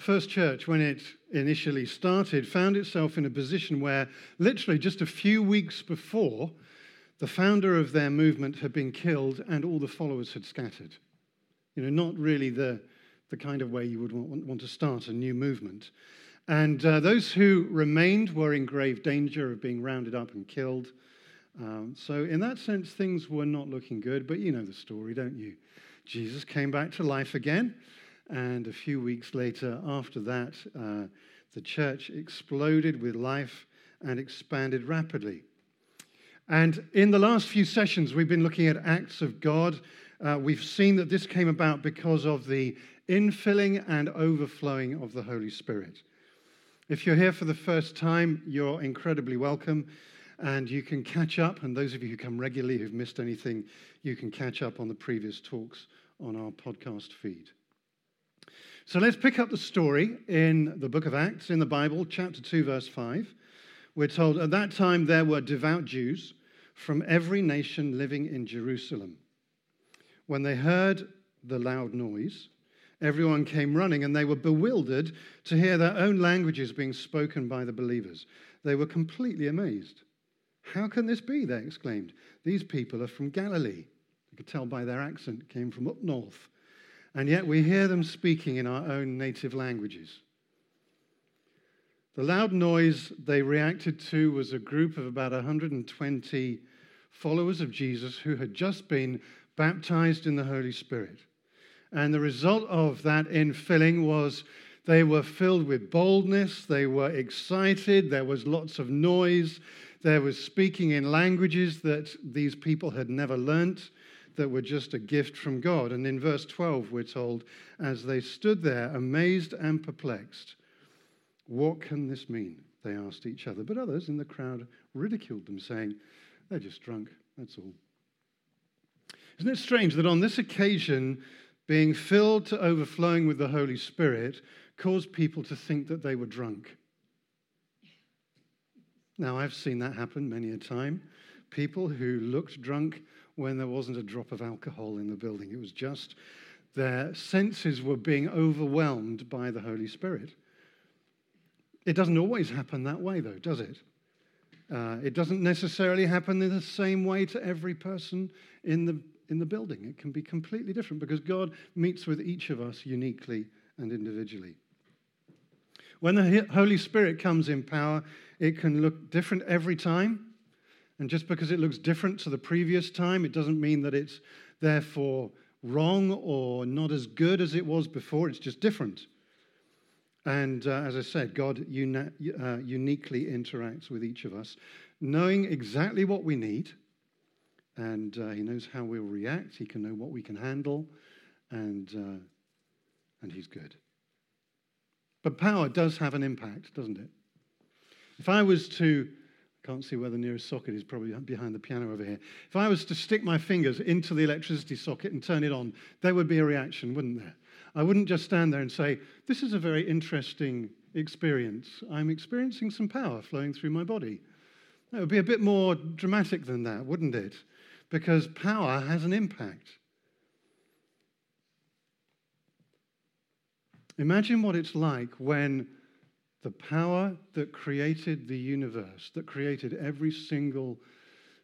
The first church, when it initially started, found itself in a position where literally just a few weeks before, the founder of their movement had been killed and all the followers had scattered. You know, not really the, the kind of way you would want, want to start a new movement. And uh, those who remained were in grave danger of being rounded up and killed. Um, so, in that sense, things were not looking good, but you know the story, don't you? Jesus came back to life again, and a few weeks later, after that, uh, the church exploded with life and expanded rapidly. And in the last few sessions, we've been looking at acts of God. Uh, we've seen that this came about because of the infilling and overflowing of the Holy Spirit. If you're here for the first time, you're incredibly welcome, and you can catch up. And those of you who come regularly who've missed anything, you can catch up on the previous talks on our podcast feed. So let's pick up the story in the book of Acts in the Bible, chapter 2, verse 5. We're told at that time there were devout Jews from every nation living in Jerusalem. When they heard the loud noise, everyone came running and they were bewildered to hear their own languages being spoken by the believers. They were completely amazed. How can this be? They exclaimed. These people are from Galilee. You could tell by their accent, came from up north. And yet we hear them speaking in our own native languages. The loud noise they reacted to was a group of about 120 followers of Jesus who had just been baptized in the Holy Spirit. And the result of that infilling was they were filled with boldness, they were excited, there was lots of noise, there was speaking in languages that these people had never learnt, that were just a gift from God. And in verse 12, we're told, as they stood there, amazed and perplexed, what can this mean? They asked each other. But others in the crowd ridiculed them, saying, they're just drunk, that's all. Isn't it strange that on this occasion, being filled to overflowing with the Holy Spirit caused people to think that they were drunk? Now, I've seen that happen many a time. People who looked drunk when there wasn't a drop of alcohol in the building. It was just their senses were being overwhelmed by the Holy Spirit. It doesn't always happen that way, though, does it? Uh, it doesn't necessarily happen in the same way to every person in the, in the building. It can be completely different because God meets with each of us uniquely and individually. When the Holy Spirit comes in power, it can look different every time. And just because it looks different to the previous time, it doesn't mean that it's therefore wrong or not as good as it was before. It's just different. And uh, as I said, God uni- uh, uniquely interacts with each of us, knowing exactly what we need. And uh, He knows how we'll react. He can know what we can handle. And, uh, and He's good. But power does have an impact, doesn't it? If I was to, can't see where the nearest socket is, probably behind the piano over here. If I was to stick my fingers into the electricity socket and turn it on, there would be a reaction, wouldn't there? I wouldn't just stand there and say, This is a very interesting experience. I'm experiencing some power flowing through my body. It would be a bit more dramatic than that, wouldn't it? Because power has an impact. Imagine what it's like when the power that created the universe, that created every single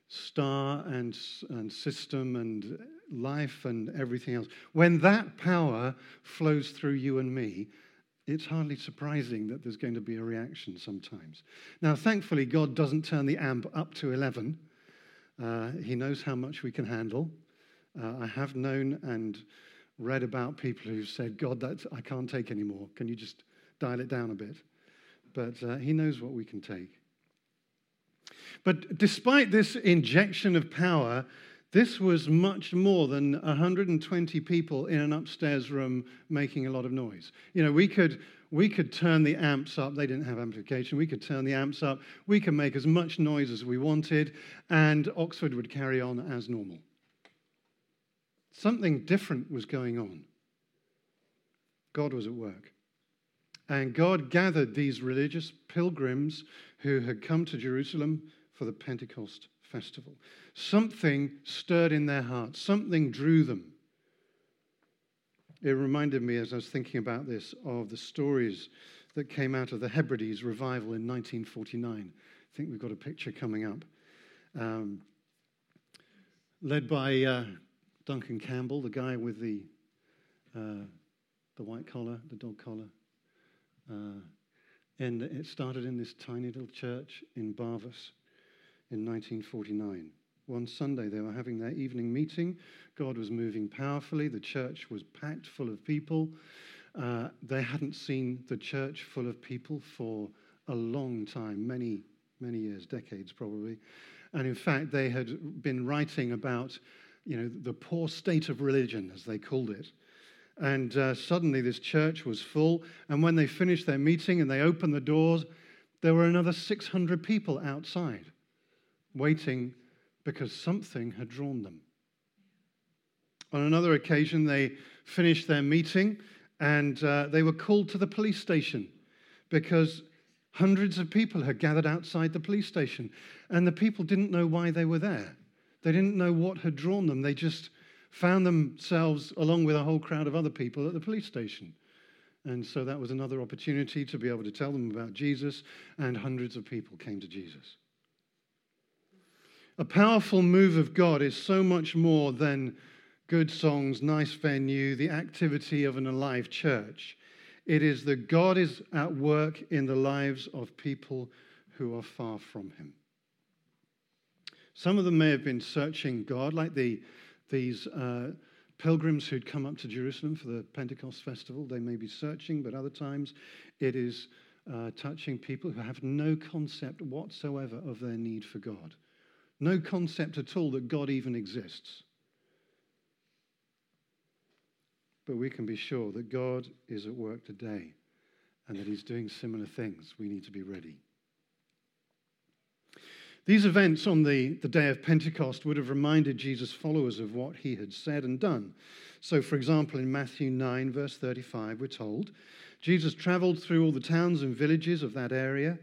star and, and system and life and everything else, when that power flows through you and me, it's hardly surprising that there's going to be a reaction sometimes. Now, thankfully, God doesn't turn the amp up to 11. Uh, he knows how much we can handle. Uh, I have known and read about people who've said, God, that's, I can't take anymore. Can you just dial it down a bit? But uh, He knows what we can take. But despite this injection of power, this was much more than 120 people in an upstairs room making a lot of noise. You know, we could, we could turn the amps up. They didn't have amplification. We could turn the amps up. We could make as much noise as we wanted, and Oxford would carry on as normal. Something different was going on. God was at work. And God gathered these religious pilgrims who had come to Jerusalem for the Pentecost festival. Something stirred in their hearts, something drew them. it reminded me as I was thinking about this of the stories that came out of the Hebrides revival in 1949. I think we've got a picture coming up. Um, led by uh, Duncan Campbell, the guy with the, uh, the white collar, the dog collar. Uh, and it started in this tiny little church in Barvas in 1949. One Sunday, they were having their evening meeting. God was moving powerfully. The church was packed full of people. Uh, they hadn't seen the church full of people for a long time, many, many years, decades probably. And in fact, they had been writing about, you know, the poor state of religion, as they called it. And uh, suddenly this church was full. And when they finished their meeting and they opened the doors, there were another 600 people outside waiting because something had drawn them. On another occasion, they finished their meeting and uh, they were called to the police station because hundreds of people had gathered outside the police station. And the people didn't know why they were there. They didn't know what had drawn them. They just found themselves, along with a whole crowd of other people, at the police station. And so that was another opportunity to be able to tell them about Jesus, and hundreds of people came to Jesus. A powerful move of God is so much more than good songs, nice venue, the activity of an alive church. It is that God is at work in the lives of people who are far from Him. Some of them may have been searching God, like the, these uh, pilgrims who'd come up to Jerusalem for the Pentecost festival. They may be searching, but other times it is uh, touching people who have no concept whatsoever of their need for God, no concept at all that God even exists. But we can be sure that God is at work today and that He's doing similar things. We need to be ready. These events on the, the day of Pentecost would have reminded Jesus' followers of what he had said and done. So, for example, in Matthew 9, verse 35, we're told Jesus traveled through all the towns and villages of that area,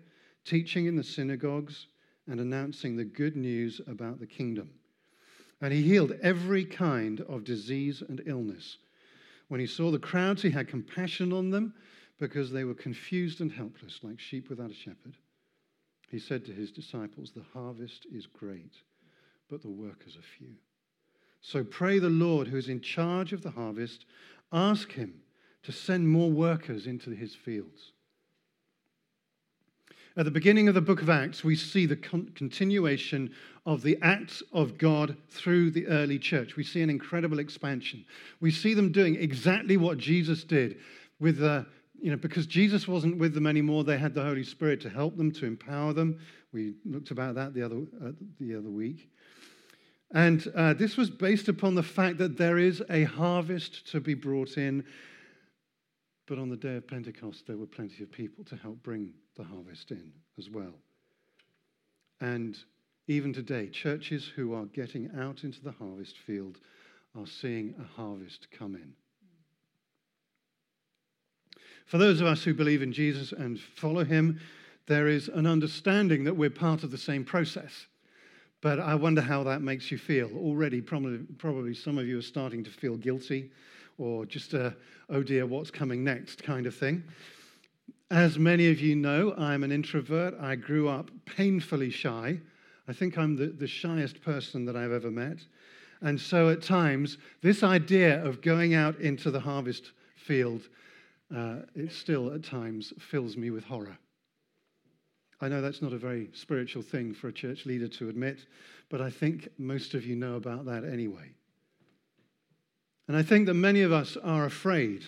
teaching in the synagogues and announcing the good news about the kingdom. And he healed every kind of disease and illness when he saw the crowds, he had compassion on them because they were confused and helpless, like sheep without a shepherd. He said to his disciples, The harvest is great, but the workers are few. So pray the Lord, who is in charge of the harvest, ask him to send more workers into his fields. At the beginning of the book of Acts, we see the con- continuation of the acts of God through the early church. We see an incredible expansion. We see them doing exactly what Jesus did with the you know, because Jesus wasn't with them anymore, they had the Holy Spirit to help them, to empower them. We looked about that the other, uh, the other week. And uh, this was based upon the fact that there is a harvest to be brought in. But on the day of Pentecost, there were plenty of people to help bring the harvest in as well. And even today, churches who are getting out into the harvest field are seeing a harvest come in. For those of us who believe in Jesus and follow him, there is an understanding that we're part of the same process. But I wonder how that makes you feel. Already, probably, probably some of you are starting to feel guilty or just a, oh dear, what's coming next kind of thing. As many of you know, I'm an introvert. I grew up painfully shy. I think I'm the, the shyest person that I've ever met. And so at times, this idea of going out into the harvest field, uh, it still at times fills me with horror. I know that's not a very spiritual thing for a church leader to admit, but I think most of you know about that anyway. And I think that many of us are afraid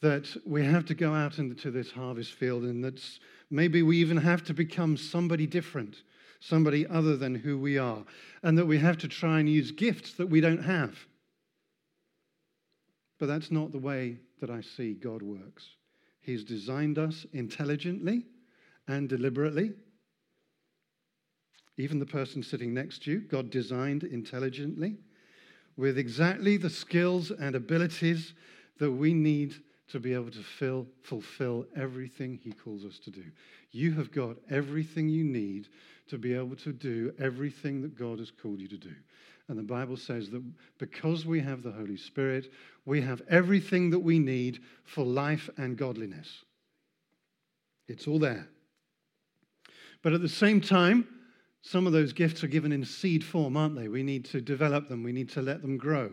that we have to go out into this harvest field and that maybe we even have to become somebody different, somebody other than who we are, and that we have to try and use gifts that we don't have. But that's not the way that I see God works. He's designed us intelligently and deliberately. Even the person sitting next to you, God designed intelligently with exactly the skills and abilities that we need to be able to fill, fulfill everything He calls us to do. You have got everything you need to be able to do everything that God has called you to do. And the Bible says that because we have the Holy Spirit, we have everything that we need for life and godliness. It's all there. But at the same time, some of those gifts are given in seed form, aren't they? We need to develop them, we need to let them grow.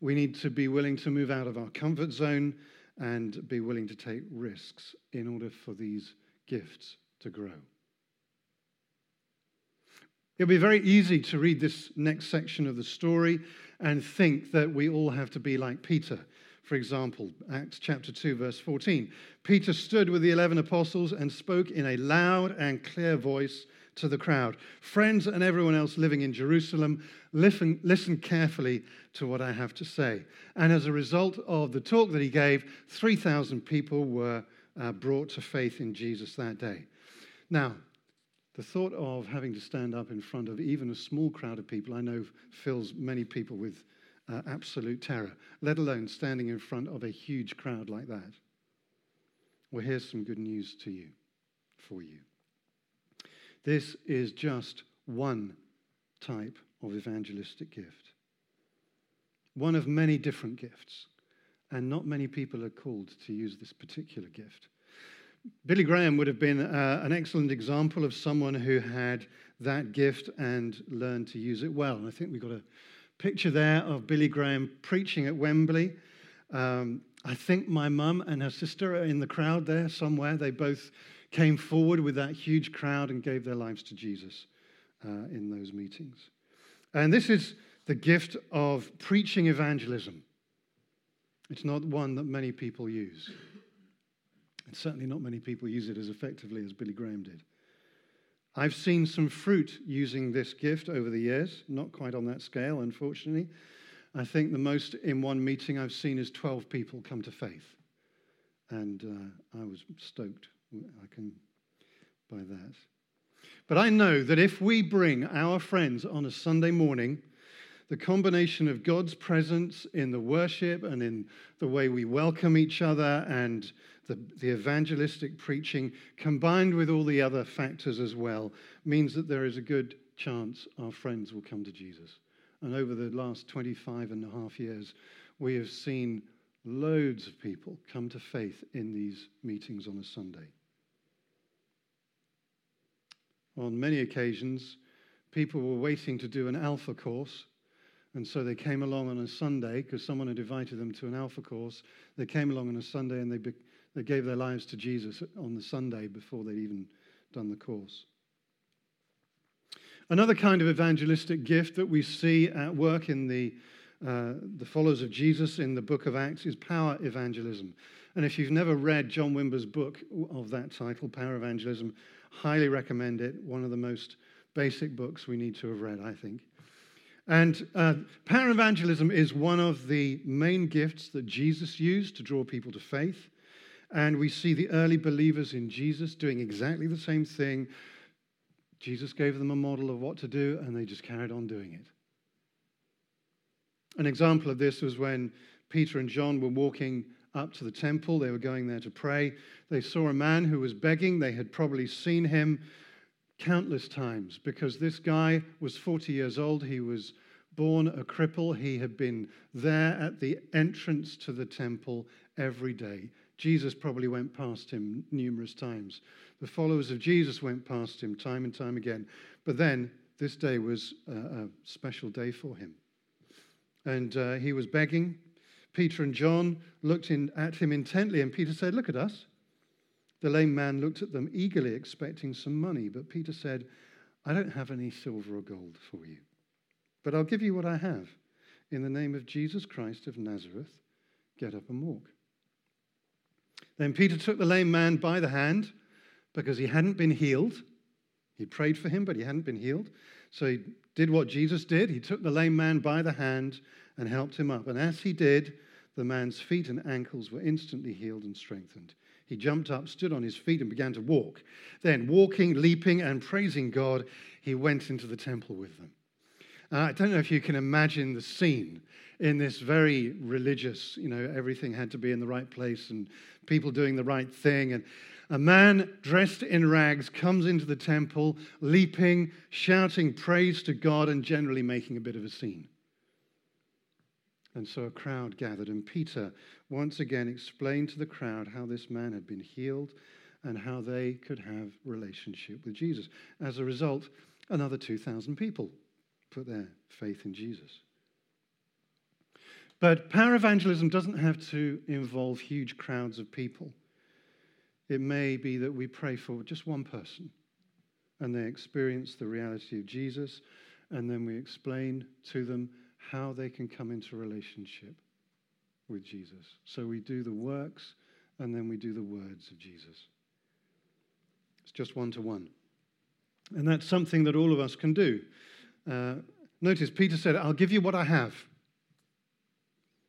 We need to be willing to move out of our comfort zone and be willing to take risks in order for these gifts to grow. It'll be very easy to read this next section of the story and think that we all have to be like Peter. For example, Acts chapter 2, verse 14. Peter stood with the 11 apostles and spoke in a loud and clear voice to the crowd. Friends and everyone else living in Jerusalem, listen, listen carefully to what I have to say. And as a result of the talk that he gave, 3,000 people were uh, brought to faith in Jesus that day. Now, the thought of having to stand up in front of even a small crowd of people, I know fills many people with uh, absolute terror, let alone standing in front of a huge crowd like that. Well, here's some good news to you, for you. This is just one type of evangelistic gift, one of many different gifts, and not many people are called to use this particular gift. Billy Graham would have been uh, an excellent example of someone who had that gift and learned to use it well. And I think we've got a picture there of Billy Graham preaching at Wembley. Um, I think my mum and her sister are in the crowd there somewhere. They both came forward with that huge crowd and gave their lives to Jesus uh, in those meetings. And this is the gift of preaching evangelism. It's not one that many people use. And certainly not many people use it as effectively as Billy Graham did. I've seen some fruit using this gift over the years, not quite on that scale, unfortunately. I think the most in one meeting I've seen is 12 people come to faith. And uh, I was stoked. I can by that. But I know that if we bring our friends on a Sunday morning, the combination of God's presence in the worship and in the way we welcome each other and the, the evangelistic preaching, combined with all the other factors as well, means that there is a good chance our friends will come to Jesus. And over the last 25 and a half years, we have seen loads of people come to faith in these meetings on a Sunday. On many occasions, people were waiting to do an alpha course and so they came along on a Sunday because someone had invited them to an alpha course. They came along on a Sunday and they, be, they gave their lives to Jesus on the Sunday before they'd even done the course. Another kind of evangelistic gift that we see at work in the, uh, the followers of Jesus in the book of Acts is power evangelism. And if you've never read John Wimber's book of that title, Power Evangelism, highly recommend it. One of the most basic books we need to have read, I think. And uh, power evangelism is one of the main gifts that Jesus used to draw people to faith. And we see the early believers in Jesus doing exactly the same thing. Jesus gave them a model of what to do, and they just carried on doing it. An example of this was when Peter and John were walking up to the temple. They were going there to pray. They saw a man who was begging. They had probably seen him countless times because this guy was 40 years old. He was born a cripple. He had been there at the entrance to the temple every day. Jesus probably went past him numerous times. The followers of Jesus went past him time and time again. But then this day was a, special day for him. And uh, he was begging. Peter and John looked in, at him intently, and Peter said, Look at us. The lame man looked at them eagerly, expecting some money, but Peter said, I don't have any silver or gold for you, but I'll give you what I have. In the name of Jesus Christ of Nazareth, get up and walk. Then Peter took the lame man by the hand because he hadn't been healed. He prayed for him, but he hadn't been healed. So he did what Jesus did. He took the lame man by the hand and helped him up. And as he did, the man's feet and ankles were instantly healed and strengthened. He jumped up, stood on his feet, and began to walk. Then, walking, leaping, and praising God, he went into the temple with them. Uh, I don't know if you can imagine the scene in this very religious, you know, everything had to be in the right place and people doing the right thing. And A man dressed in rags comes into the temple, leaping, shouting praise to God, and generally making a bit of a scene. And so a crowd gathered, and Peter once again explained to the crowd how this man had been healed and how they could have relationship with Jesus. As a result, another 2,000 people put their faith in Jesus. But power evangelism doesn't have to involve huge crowds of people. It may be that we pray for just one person and they experience the reality of Jesus, and then we explain to them how they can come into relationship with Jesus. So we do the works and then we do the words of Jesus. It's just one to one. And that's something that all of us can do. Uh, notice Peter said, I'll give you what I have.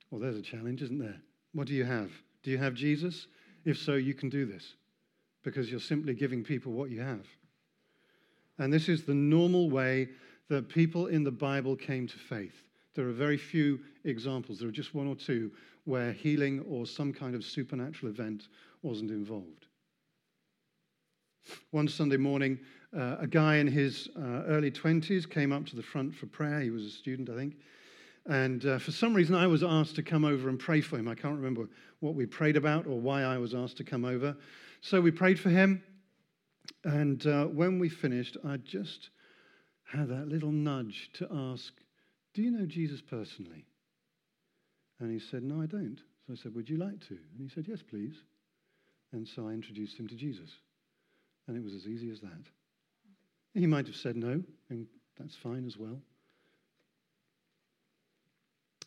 Well, there's a challenge, isn't there? What do you have? Do you have Jesus? If so, you can do this because you're simply giving people what you have. And this is the normal way that people in the Bible came to faith. There are very few examples, there are just one or two where healing or some kind of supernatural event wasn't involved. One Sunday morning, uh, a guy in his uh, early 20s came up to the front for prayer. He was a student, I think. And uh, for some reason, I was asked to come over and pray for him. I can't remember what we prayed about or why I was asked to come over. So we prayed for him. And uh, when we finished, I just had that little nudge to ask, Do you know Jesus personally? And he said, No, I don't. So I said, Would you like to? And he said, Yes, please. And so I introduced him to Jesus. And it was as easy as that. He might have said no, and that's fine as well.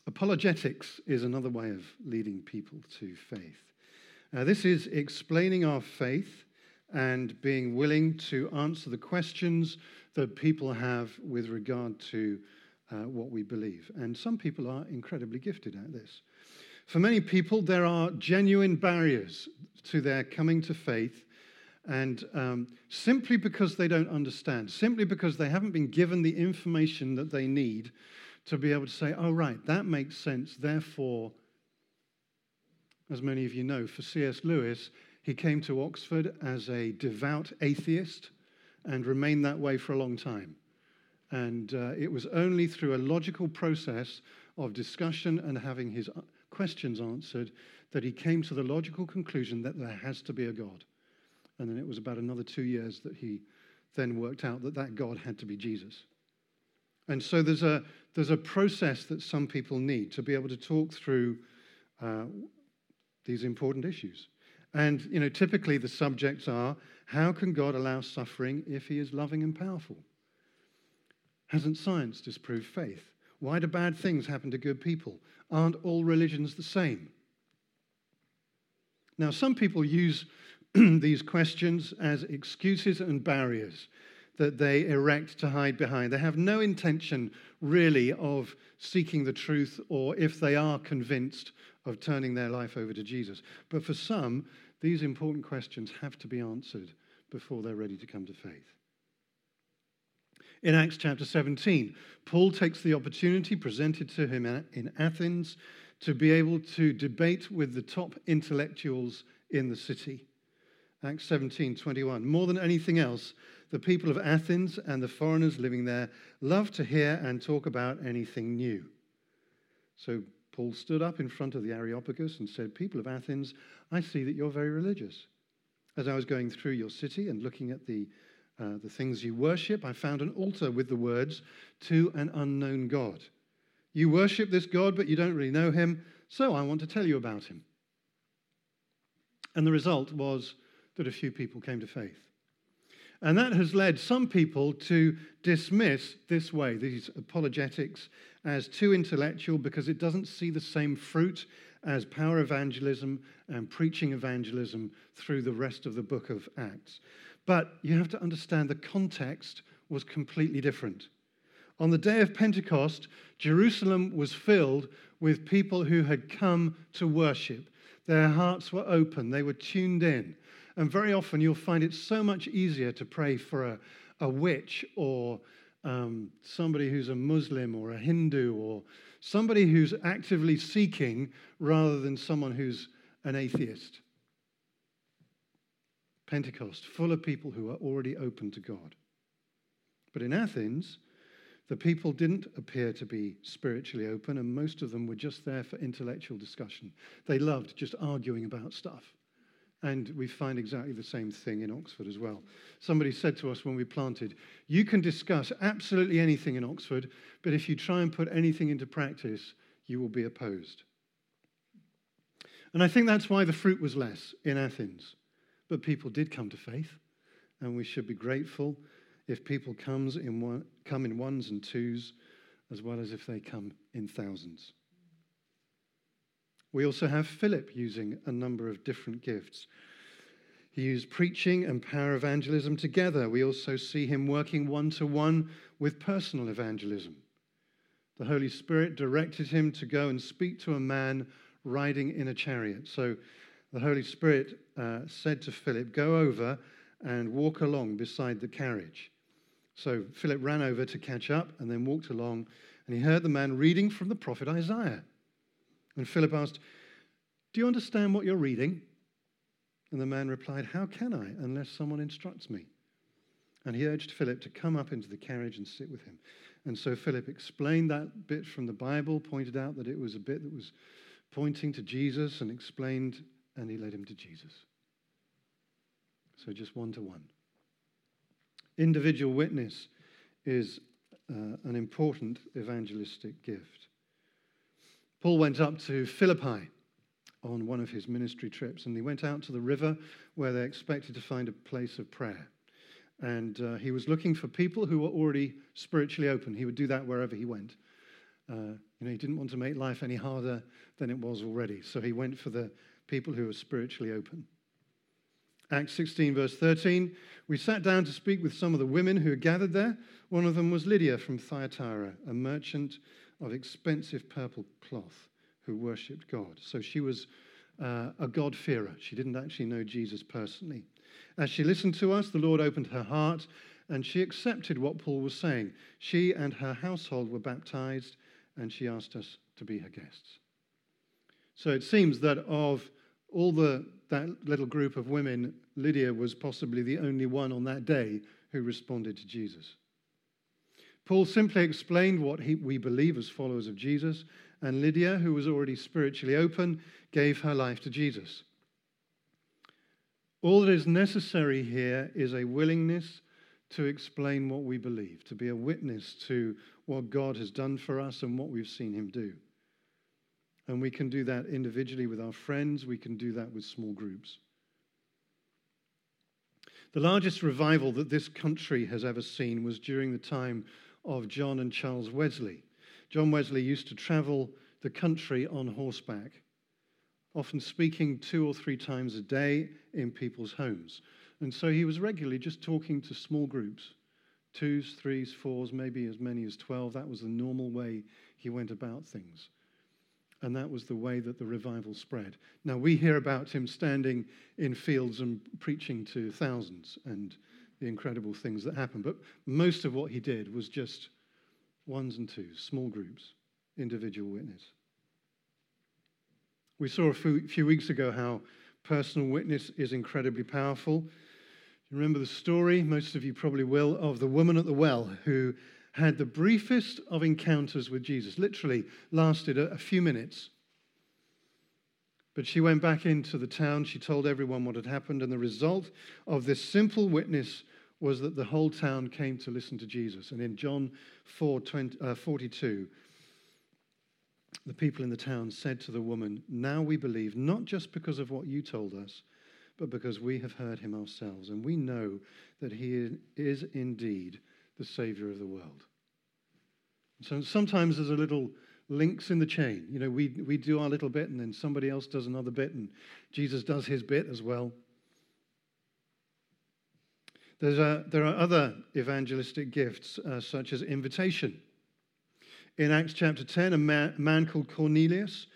Apologetics is another way of leading people to faith. Uh, this is explaining our faith and being willing to answer the questions that people have with regard to uh, what we believe. And some people are incredibly gifted at this. For many people, there are genuine barriers to their coming to faith, and um, simply because they don't understand, simply because they haven't been given the information that they need to be able to say, oh, right, that makes sense. Therefore, as many of you know, for C.S. Lewis, he came to Oxford as a devout atheist and remained that way for a long time. And uh, it was only through a logical process of discussion and having his uh, questions answered that he came to the logical conclusion that there has to be a God. And then it was about another two years that he then worked out that that God had to be Jesus. And so there's a, there's a process that some people need to be able to talk through uh, these important issues. And, you know, typically the subjects are how can God allow suffering if he is loving and powerful? Hasn't science disproved faith? Why do bad things happen to good people? Aren't all religions the same? Now, some people use these questions as excuses and barriers that they erect to hide behind. They have no intention, really, of seeking the truth or, if they are convinced, of turning their life over to Jesus. But for some, these important questions have to be answered before they're ready to come to faith. In Acts chapter 17, Paul takes the opportunity presented to him in Athens to be able to debate with the top intellectuals in the city. Acts 17 21. More than anything else, the people of Athens and the foreigners living there love to hear and talk about anything new. So Paul stood up in front of the Areopagus and said, People of Athens, I see that you're very religious. As I was going through your city and looking at the, uh, the things you worship, I found an altar with the words, To an unknown God. You worship this God, but you don't really know him, so I want to tell you about him. And the result was that a few people came to faith. And that has led some people to dismiss this way, these apologetics, as too intellectual because it doesn't see the same fruit as power evangelism and preaching evangelism through the rest of the book of Acts. But you have to understand the context was completely different. On the day of Pentecost, Jerusalem was filled with people who had come to worship. Their hearts were open, they were tuned in. And very often you'll find it so much easier to pray for a, a witch or um, somebody who's a Muslim or a Hindu or somebody who's actively seeking rather than someone who's an atheist. Pentecost, full of people who are already open to God. But in Athens, the people didn't appear to be spiritually open, and most of them were just there for intellectual discussion. They loved just arguing about stuff. And we find exactly the same thing in Oxford as well. Somebody said to us when we planted, You can discuss absolutely anything in Oxford, but if you try and put anything into practice, you will be opposed. And I think that's why the fruit was less in Athens. But people did come to faith, and we should be grateful if people comes in one, come in ones and twos as well as if they come in thousands. We also have Philip using a number of different gifts. He used preaching and power evangelism together. We also see him working one to one with personal evangelism. The Holy Spirit directed him to go and speak to a man riding in a chariot. So the Holy Spirit uh, said to Philip, Go over and walk along beside the carriage. So Philip ran over to catch up and then walked along, and he heard the man reading from the prophet Isaiah. And Philip asked, Do you understand what you're reading? And the man replied, How can I unless someone instructs me? And he urged Philip to come up into the carriage and sit with him. And so Philip explained that bit from the Bible, pointed out that it was a bit that was pointing to Jesus, and explained, and he led him to Jesus. So just one to one. Individual witness is uh, an important evangelistic gift. Paul went up to Philippi on one of his ministry trips, and he went out to the river where they expected to find a place of prayer. And uh, he was looking for people who were already spiritually open. He would do that wherever he went. Uh, you know, he didn't want to make life any harder than it was already. So he went for the people who are spiritually open. Acts 16, verse 13. We sat down to speak with some of the women who had gathered there. One of them was Lydia from Thyatira, a merchant of expensive purple cloth who worshipped God. So she was uh, a God-fearer. She didn't actually know Jesus personally. As she listened to us, the Lord opened her heart and she accepted what Paul was saying. She and her household were baptized and she asked us to be her guests. So it seems that of all the, that little group of women, Lydia was possibly the only one on that day who responded to Jesus. Paul simply explained what he, we believe as followers of Jesus, and Lydia, who was already spiritually open, gave her life to Jesus. All that is necessary here is a willingness to explain what we believe, to be a witness to what God has done for us and what we've seen him do. And we can do that individually with our friends, we can do that with small groups. The largest revival that this country has ever seen was during the time of John and Charles Wesley. John Wesley used to travel the country on horseback, often speaking two or three times a day in people's homes. And so he was regularly just talking to small groups twos, threes, fours, maybe as many as 12. That was the normal way he went about things. And that was the way that the revival spread. Now, we hear about him standing in fields and preaching to thousands and the incredible things that happened. But most of what he did was just ones and twos, small groups, individual witness. We saw a few weeks ago how personal witness is incredibly powerful. You remember the story, most of you probably will, of the woman at the well who had the briefest of encounters with Jesus, literally lasted a, a few minutes. But she went back into the town. She told everyone what had happened. And the result of this simple witness was that the whole town came to listen to Jesus. And in John 4 20, uh, 42, the people in the town said to the woman, Now we believe, not just because of what you told us, but because we have heard him ourselves. And we know that he is indeed the Savior of the world. So sometimes there's a little links in the chain. You know, we, we do our little bit and then somebody else does another bit, and Jesus does his bit as well. There's a, there are other evangelistic gifts, uh, such as invitation. In Acts chapter 10, a man, a man called Cornelius,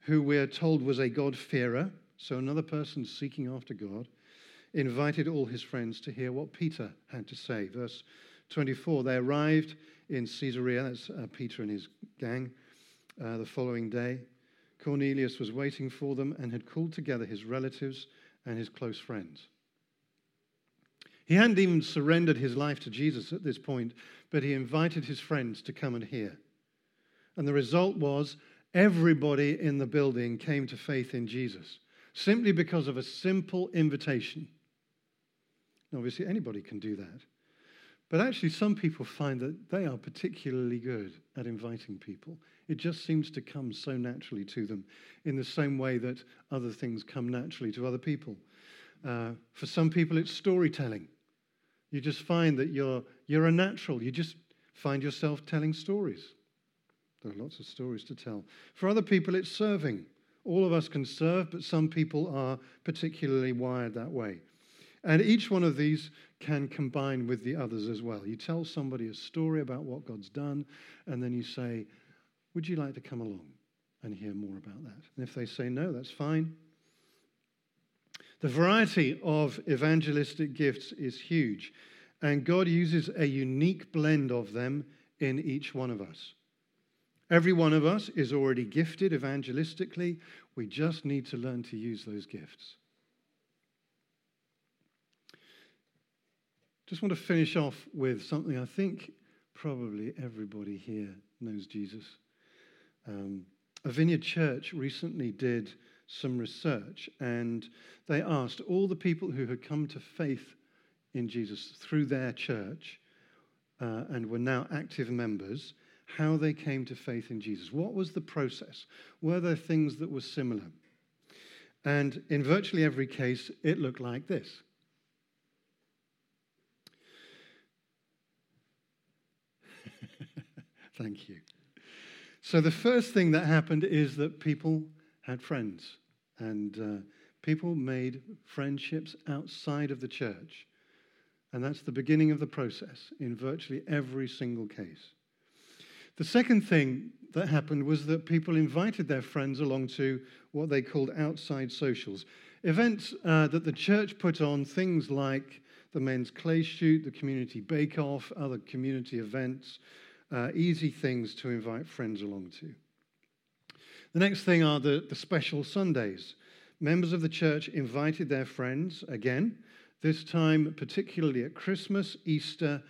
who we're told was a God-fearer, so another person seeking after God, invited all his friends to hear what Peter had to say. Verse 24, they arrived in Caesarea, that's uh, Peter and his gang, uh, the following day. Cornelius was waiting for them and had called together his relatives and his close friends. He hadn't even surrendered his life to Jesus at this point, but he invited his friends to come and hear. And the result was everybody in the building came to faith in Jesus simply because of a simple invitation. Obviously, anybody can do that. But actually, some people find that they are particularly good at inviting people. It just seems to come so naturally to them, in the same way that other things come naturally to other people. Uh, for some people, it's storytelling. You just find that you're, you're a natural. You just find yourself telling stories. There are lots of stories to tell. For other people, it's serving. All of us can serve, but some people are particularly wired that way. And each one of these can combine with the others as well. You tell somebody a story about what God's done, and then you say, Would you like to come along and hear more about that? And if they say no, that's fine. The variety of evangelistic gifts is huge, and God uses a unique blend of them in each one of us. Every one of us is already gifted evangelistically. We just need to learn to use those gifts. Just want to finish off with something I think probably everybody here knows Jesus. Um, a vineyard church recently did some research and they asked all the people who had come to faith in Jesus through their church uh, and were now active members how they came to faith in Jesus. What was the process? Were there things that were similar? And in virtually every case, it looked like this. Thank you. So, the first thing that happened is that people had friends, and uh, people made friendships outside of the church. And that's the beginning of the process in virtually every single case. The second thing that happened was that people invited their friends along to what they called outside socials. Events uh, that the church put on, things like the men's clay shoot, the community bake off, other community events, uh, easy things to invite friends along to. The next thing are the, the special Sundays. Members of the church invited their friends again, this time particularly at Christmas, Easter,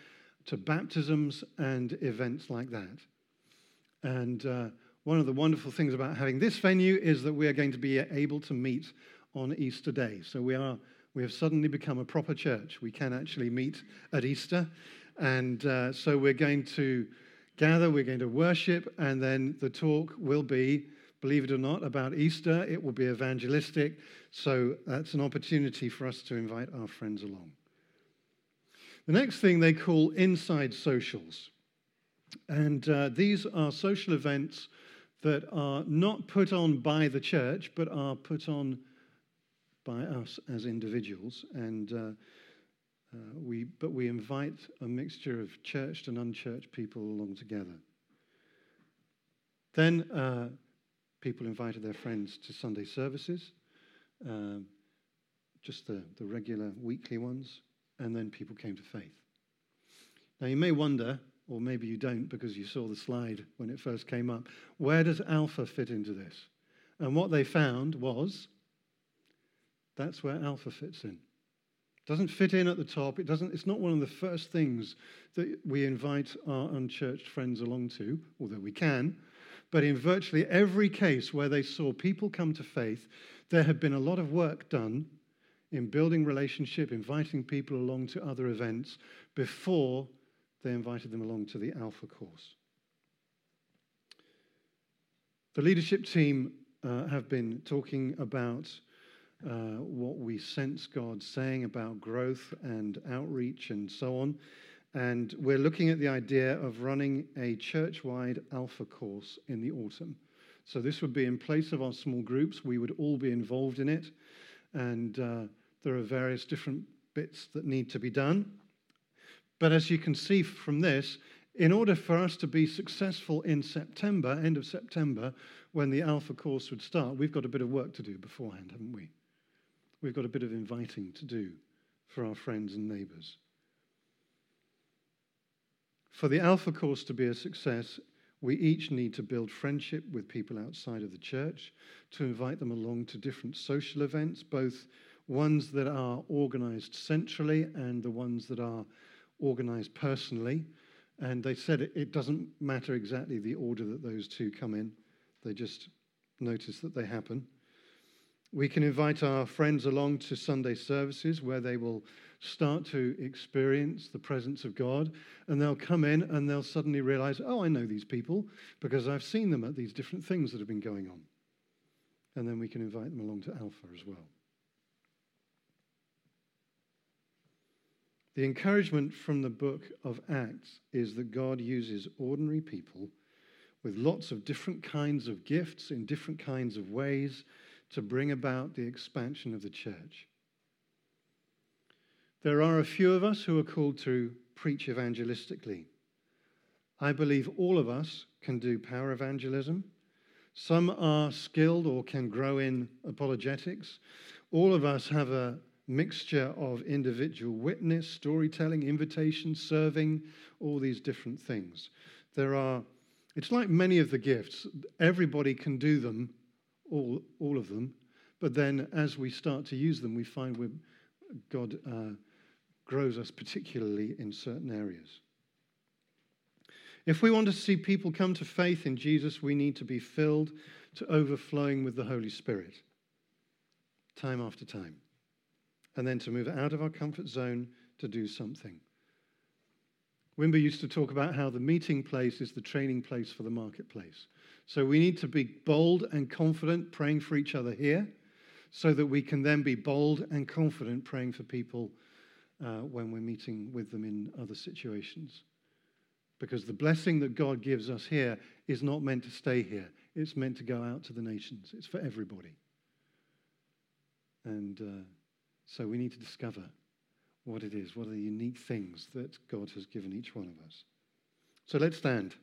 to baptisms and events like that. And uh, one of the wonderful things about having this venue is that we are going to be able to meet on Easter Day. So we are we have suddenly become a proper church. We can actually meet at Easter, and uh, so we're going to gather. We're going to worship, and then the talk will be, believe it or not, about Easter. It will be evangelistic. So that's an opportunity for us to invite our friends along. The next thing they call inside socials. And uh, these are social events that are not put on by the church, but are put on by us as individuals. And uh, uh, we, but we invite a mixture of churched and unchurched people along together. Then uh, people invited their friends to Sunday services, um, just the, the regular weekly ones, and then people came to faith. Now you may wonder or maybe you don't because you saw the slide when it first came up. Where does alpha fit into this? And what they found was that's where alpha fits in. Doesn't fit in at the top. It doesn't, it's not one of the first things that we invite our unchurched friends along to, although we can. But in virtually every case where they saw people come to faith, there had been a lot of work done in building relationship, inviting people along to other events before they invited them along to the Alpha course. The leadership team uh, have been talking about uh, what we sense God saying about growth and outreach and so on. And we're looking at the idea of running a church wide Alpha course in the autumn. So this would be in place of our small groups. We would all be involved in it. And uh, there are various different bits that need to be done. But as you can see from this, in order for us to be successful in September, end of September, when the Alpha course would start, we've got a bit of work to do beforehand, haven't we? We've got a bit of inviting to do for our friends and neighbors. For the Alpha course to be a success, we each need to build friendship with people outside of the church, to invite them along to different social events, both ones that are organized centrally and the ones that are organized personally. And they said it, it doesn't matter exactly the order that those two come in, they just notice that they happen. We can invite our friends along to Sunday services where they will start to experience the presence of God and they'll come in and they'll suddenly realize, oh, I know these people because I've seen them at these different things that have been going on. And then we can invite them along to Alpha as well. The encouragement from the book of Acts is that God uses ordinary people with lots of different kinds of gifts in different kinds of ways to bring about the expansion of the church. There are a few of us who are called to preach evangelistically. I believe all of us can do power evangelism. Some are skilled or can grow in apologetics. All of us have a mixture of individual witness, storytelling, invitation, serving, all these different things. There are, it's like many of the gifts, everybody can do them, all, all of them, but then as we start to use them, we find we God uh, grows us particularly in certain areas. If we want to see people come to faith in Jesus, we need to be filled to overflowing with the Holy Spirit, time after time and then to move out of our comfort zone to do something. Wimber used to talk about how the meeting place is the training place for the marketplace. So we need to be bold and confident praying for each other here so that we can then be bold and confident praying for people uh, when we're meeting with them in other situations. Because the blessing that God gives us here is not meant to stay here, it's meant to go out to the nations, it's for everybody. And. Uh, so we need to discover what it is, what are the unique things that God has given each one of us. So let's stand.